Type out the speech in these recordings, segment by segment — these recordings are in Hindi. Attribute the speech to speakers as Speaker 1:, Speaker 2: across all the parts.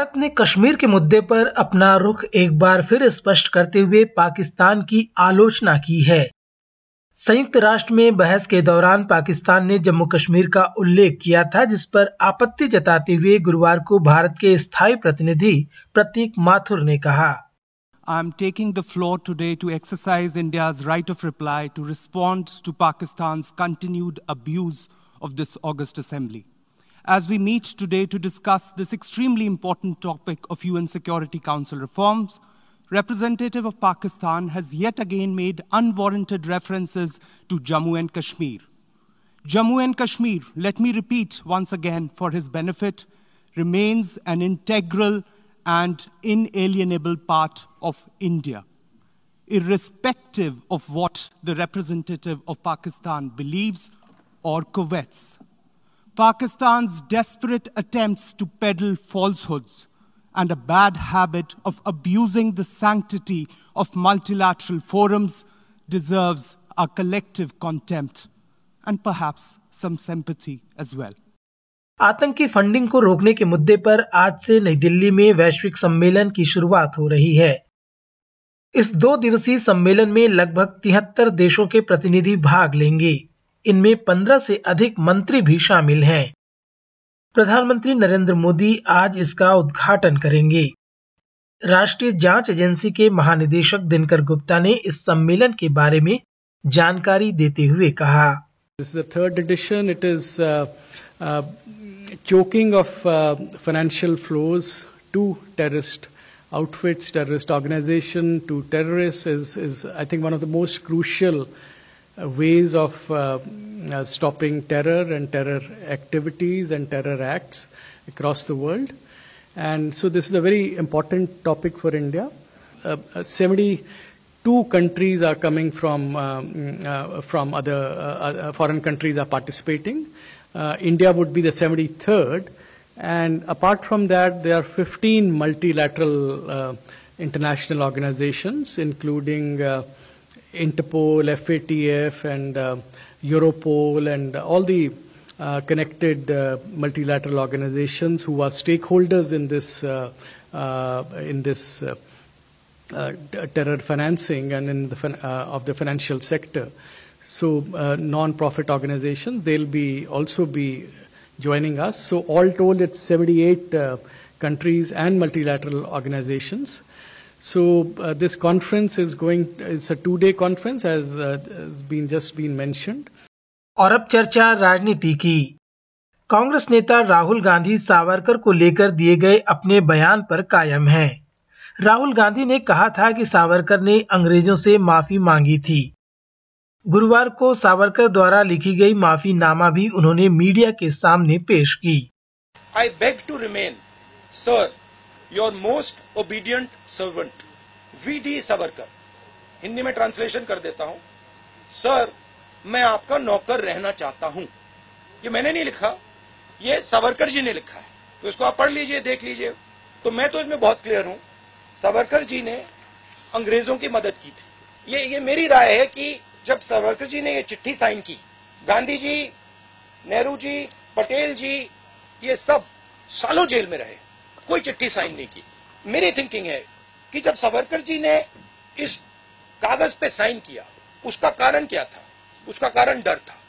Speaker 1: भारत ने कश्मीर के मुद्दे पर अपना रुख एक बार फिर स्पष्ट करते हुए पाकिस्तान की आलोचना की है संयुक्त राष्ट्र में बहस के दौरान पाकिस्तान ने जम्मू कश्मीर का उल्लेख किया था, जिस पर आपत्ति जताते हुए गुरुवार को भारत के स्थायी प्रतिनिधि प्रतीक माथुर ने कहा
Speaker 2: I am taking the floor today to exercise India's right of reply to respond to Pakistan's continued abuse of this August Assembly. As we meet today to discuss this extremely important topic of UN Security Council reforms, representative of Pakistan has yet again made unwarranted references to Jammu and Kashmir. Jammu and Kashmir, let me repeat once again for his benefit, remains an integral and inalienable part of India, irrespective of what the representative of Pakistan believes or covets. Pakistan's desperate attempts to peddle falsehoods and a bad habit of abusing the sanctity of multilateral forums deserves our collective contempt and perhaps some sympathy as well.
Speaker 1: आतंकी फंडिंग को रोकने के मुद्दे पर आज से नई दिल्ली में वैश्विक सम्मेलन की शुरुआत हो रही है इस दो दिवसीय सम्मेलन में लगभग तिहत्तर देशों के प्रतिनिधि भाग लेंगे इनमें पंद्रह से अधिक मंत्री भी शामिल हैं। प्रधानमंत्री नरेंद्र मोदी आज इसका उद्घाटन करेंगे। राष्ट्रीय जाँच एजेंसी के महानिदेशक दिनकर गुप्ता ने इस सम्मेलन के बारे में जानकारी देते हुए कहा।
Speaker 3: Third edition it is choking of financial flows to terrorist outfit terrorist organisation to terrorist is is I think one of the most crucial ways of uh, uh, stopping terror and terror activities and terror acts across the world. And so this is a very important topic for India. 72 countries are coming from um, uh, from other uh, foreign countries are participating. Uh, India would be the 73rd, and apart from that, there are 15 multilateral international organizations, including Interpol, FATF, and uh, Europol, and all the uh, connected uh, multilateral organizations who are stakeholders in this uh, uh, in this uh, terror financing and in the fin- of the financial sector. So non-profit organizations they'll be also be joining us. So all told, it's 78 countries and multilateral organizations. So uh, this conference is going, it's a two-day conference as uh, has been just been mentioned.
Speaker 1: और अब चर्चा राजनीति की कांग्रेस नेता राहुल गांधी सावरकर को लेकर दिए गए अपने बयान पर कायम हैं। राहुल गांधी ने कहा था कि सावरकर ने अंग्रेज़ों से माफ़ी मांगी थी गुरुवार को सावरकर द्वारा लिखी गई माफ़ी नामा भी उन्होंने मीडिया के सामने पेश की
Speaker 4: I beg to remain sir your most obedient servant V D Savarkar Hindi में ट्रांसलेशन कर देता हूँ। सर मैं आपका नौकर रहना चाहता हूँ। ये मैंने नहीं लिखा। ये सावरकर जी ने लिखा है। तो इसको आप पढ़ लीजिए, देख लीजिए। तो मैं तो इसमें बहुत क्लियर हूँ। सावरकर जी ने अंग्रेज़ों की मदद की थी। ये ये मेरी राय है कि जब सावरकर जी ने ये चिट्ठी साइन की, गांधी जी, नेहरू जी, पटेल जी, ये सब सालों जेल में रहे। कोई चिट्ठी साइन नहीं की। मेरी थिंकिंग है कि जब सावरकर जी ने इस कागज़ पे साइन किया, उसका कारण क्या था? उसका कारण डर था।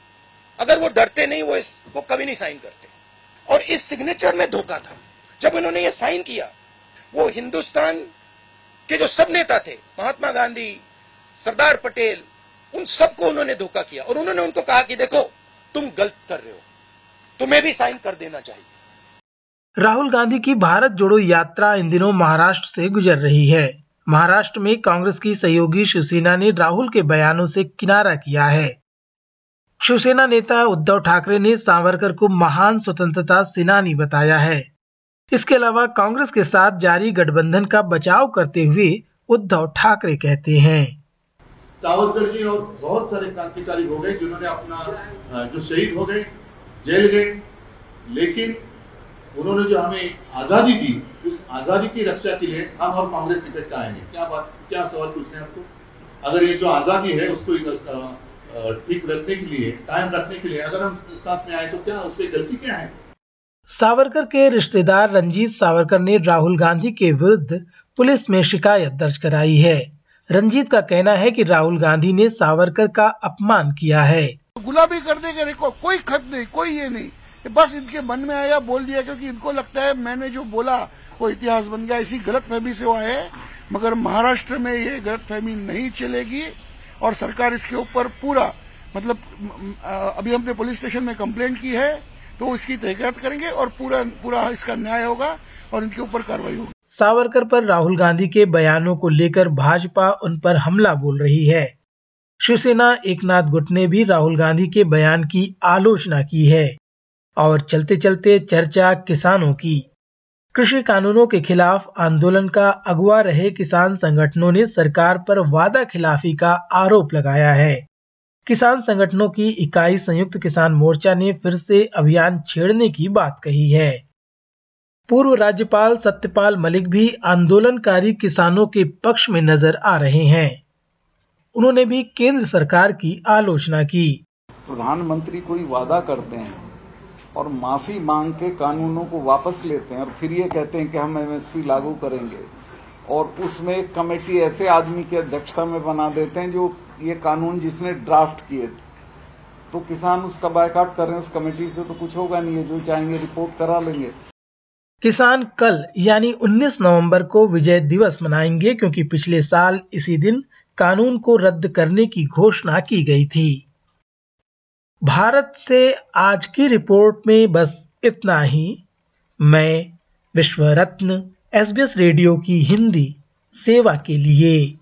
Speaker 4: अगर वो डरते नहीं, वो इसको कभी नहीं साइन करते। और इस सिग्नेचर में धोखा था। जब उन्होंने ये साइन किया, वो हिंदुस्तान के जो सब नेता थे, महात्मा गांधी, सरदार पटेल, उन सबको उन्होंने धोखा किया। और उन्होंने उनको कहा कि देखो, तुम गलत कर रहे हो। तुम्हें भी साइन कर देना चाहिए।
Speaker 1: राहुल गांधी की भारत जोड़ो यात्रा इन दिनों महाराष्ट्र से गुजर रही है। महाराष्ट्र में कांग्रेस की सहयोगी शिवसेना ने राहुल के बयानों से किनारा किया है। शिवसेना नेता उद्धव ठाकरे ने सावरकर को महान स्वतंत्रता सेनानी बताया है। इसके अलावा कांग्रेस के साथ जारी गठबंधन का बचाव करते हुए उद्धव ठाकरे कहते हैं।
Speaker 5: सावरकर जी और बहुत सारे क्रांतिकारी हो गए जिन्होंने अपना, जो शहीद हो गए, जेल गए, लेकिन उन्होंने जो हमें आज़ादी दी उस आज़ादी की रक्षा के लिए हम और कांग्रेस टिकट का आएँगे। क्या बात क्या सवाल पूछ रहे हैं आपको? अगर ये जो आज़ादी है उसको ठीक रखने के लिए कायम रखने के लिए अगर हम साथ में आए तो क्या उस पर गलती क्या है?
Speaker 1: सावरकर के रिश्तेदार रंजीत सावरकर ने राहुल गांधी के विरुद्ध पुलिस में शिकायत दर्ज कराई है। रंजीत का कहना है कि राहुल गांधी ने सावरकर का अपमान किया है।
Speaker 6: गुलाबी करने देंगे को, कोई खत नहीं कोई ये नहीं। बस इनके मन में आया, बोल दिया, क्योंकि इनको लगता है मैंने जो बोला, वो इतिहास बन गया, इसी गलत फहमी से हुआ है। मगर महाराष्ट्र में ये गलत फहमी नहीं चलेगी, और सरकार इसके ऊपर पूरा मतलब अभी हमने पुलिस स्टेशन में कंप्लेंट की है तो इसकी तहकीकत करेंगे और पूरा पूरा इसका न्याय होगा और इनके ऊपर कार्रवाई होगी।
Speaker 1: सावरकर पर राहुल गांधी के बयानों को लेकर भाजपा उन पर हमला बोल रही है। शिवसेना एकनाथ गुट ने भी राहुल गांधी के बयान की आलोचना की है। और चलते चलते चर्चा किसानों की। कृषि कानूनों के खिलाफ आंदोलन का अगुवा रहे किसान संगठनों ने सरकार पर वादा खिलाफी का आरोप लगाया है। किसान संगठनों की इकाई संयुक्त किसान मोर्चा ने फिर से अभियान छेड़ने की बात कही है। पूर्व राज्यपाल सत्यपाल मलिक भी आंदोलनकारी किसानों के पक्ष में नज़र आ रहे हैं। उन्होंने भी केंद्र सरकार की आलोचना की।
Speaker 7: प्रधानमंत्री कोई वादा करते हैं? और माफ़ी मांग के कानूनों को वापस लेते हैं और फिर ये कहते हैं कि हम एमएसपी लागू करेंगे। और उसमें एक कमेटी ऐसे आदमी की अध्यक्षता में बना देते हैं जो ये कानून जिसने ड्राफ्ट किए थे। तो किसान उसका बायकाट कर रहे हैं, उस कमेटी से तो कुछ होगा नहीं है जो चाहेंगे रिपोर्ट करा लेंगे।
Speaker 1: किसान कल, यानी 19 नवंबर को विजय दिवस मनाएँगे, क्योंकि पिछले साल इसी दिन कानून को रद्द करने की घोषणा की गई थी। भारत से आज की रिपोर्ट में बस इतना ही। मैं विश्व रत्न एसबीएस रेडियो की हिंदी सेवा के लिए